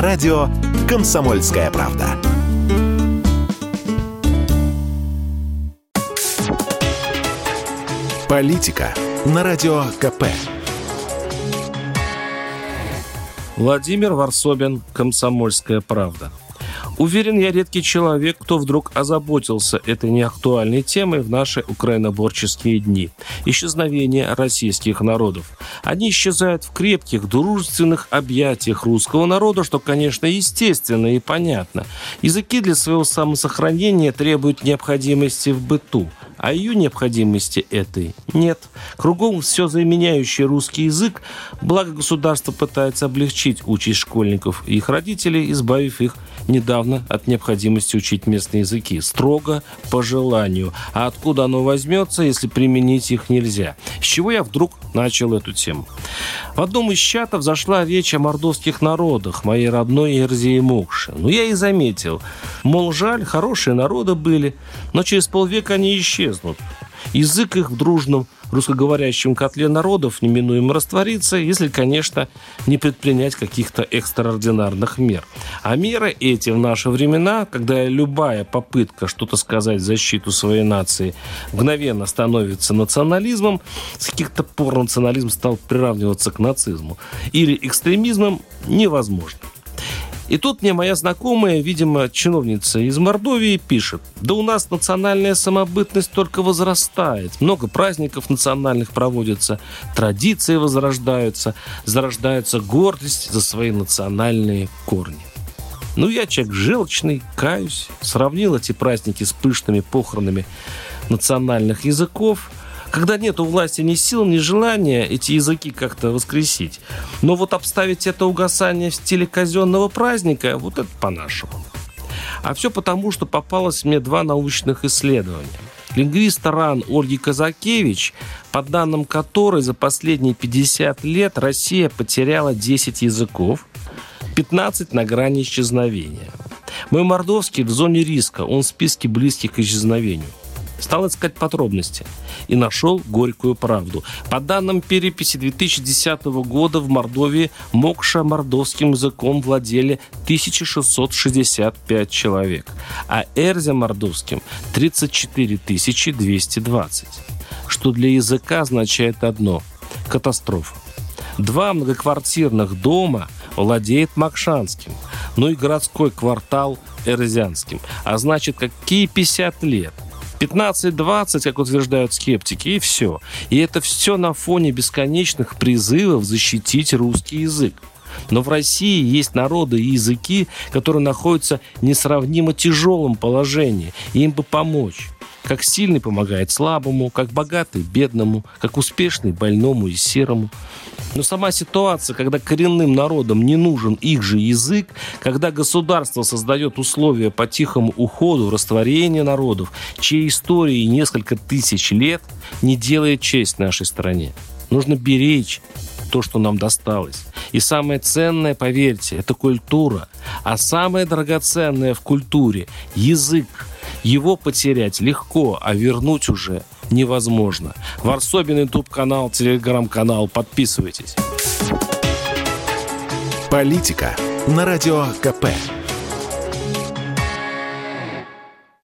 радио «Комсомольская правда». Политика на радио КП. Владимир Варсобин, «Комсомольская правда». Уверен, я редкий человек, кто вдруг озаботился этой неактуальной темой в наши украиноборческие дни. Исчезновение российских народов. Они исчезают в крепких, дружественных объятиях русского народа, что, конечно, естественно и понятно. Языки для своего самосохранения требуют необходимости в быту – а ее необходимости этой нет. Кругом все заменяющий русский язык, благо государство пытается облегчить участь школьников и их родителей, избавив их недавно от необходимости учить местные языки. Строго по желанию. А откуда оно возьмется, если применить их нельзя? С чего я вдруг начал эту тему? В одном из чатов зашла речь о мордовских народах, моей родной Эрзии Мукши. Ну, я и заметил. Мол, жаль, хорошие народы были, но через полвека они исчезнут. Язык их в дружном русскоговорящем котле народов неминуемо растворится, если, конечно, не предпринять каких-то экстраординарных мер. А меры эти в наши времена, когда любая попытка что-то сказать в защиту своей нации мгновенно становится национализмом, с каких-то пор национализм стал приравниваться к нацизму, или экстремизмом, невозможно. И тут мне моя знакомая, видимо, чиновница из Мордовии, пишет, да у нас национальная самобытность только возрастает, много праздников национальных проводится, традиции возрождаются, зарождается гордость за свои национальные корни. Ну, я человек желчный, каюсь, сравнил эти праздники с пышными похоронами национальных языков – когда нет у власти ни сил, ни желания эти языки как-то воскресить. Но вот обставить это угасание в стиле казенного праздника, вот это по-нашему. А все потому, что попалось мне два научных исследования. Лингвист РАН Ольги Казакевич, по данным которой за последние 50 лет Россия потеряла 10 языков, 15 на грани исчезновения. Мой мордовский в зоне риска, он в списке близких к исчезновению. Стал искать подробности и нашел горькую правду. По данным переписи 2010 года в Мордовии мокша мордовским языком владели 1665 человек, а эрзя мордовским 34 220, что для языка означает одно – катастрофа. Два многоквартирных дома владеет Макшанским, ну и городской квартал Эрзянским. А значит, какие 50 лет – 15-20, как утверждают скептики, и все. И это все на фоне бесконечных призывов защитить русский язык. Но в России есть народы и языки, которые находятся в несравнимо тяжелом положении, и им бы помочь. Как сильный помогает слабому, как богатый бедному, как успешный больному и серому. Но сама ситуация, когда коренным народам не нужен их же язык, когда государство создает условия по тихому уходу, растворению народов, чьи истории несколько тысяч лет, не делает честь нашей стране. Нужно беречь то, что нам досталось. И самое ценное, поверьте, это культура. А самое драгоценное в культуре – язык. Его потерять легко, а вернуть уже невозможно. Варсобин, YouTube-канал, телеграм-канал. Подписывайтесь. Политика на Радио КП.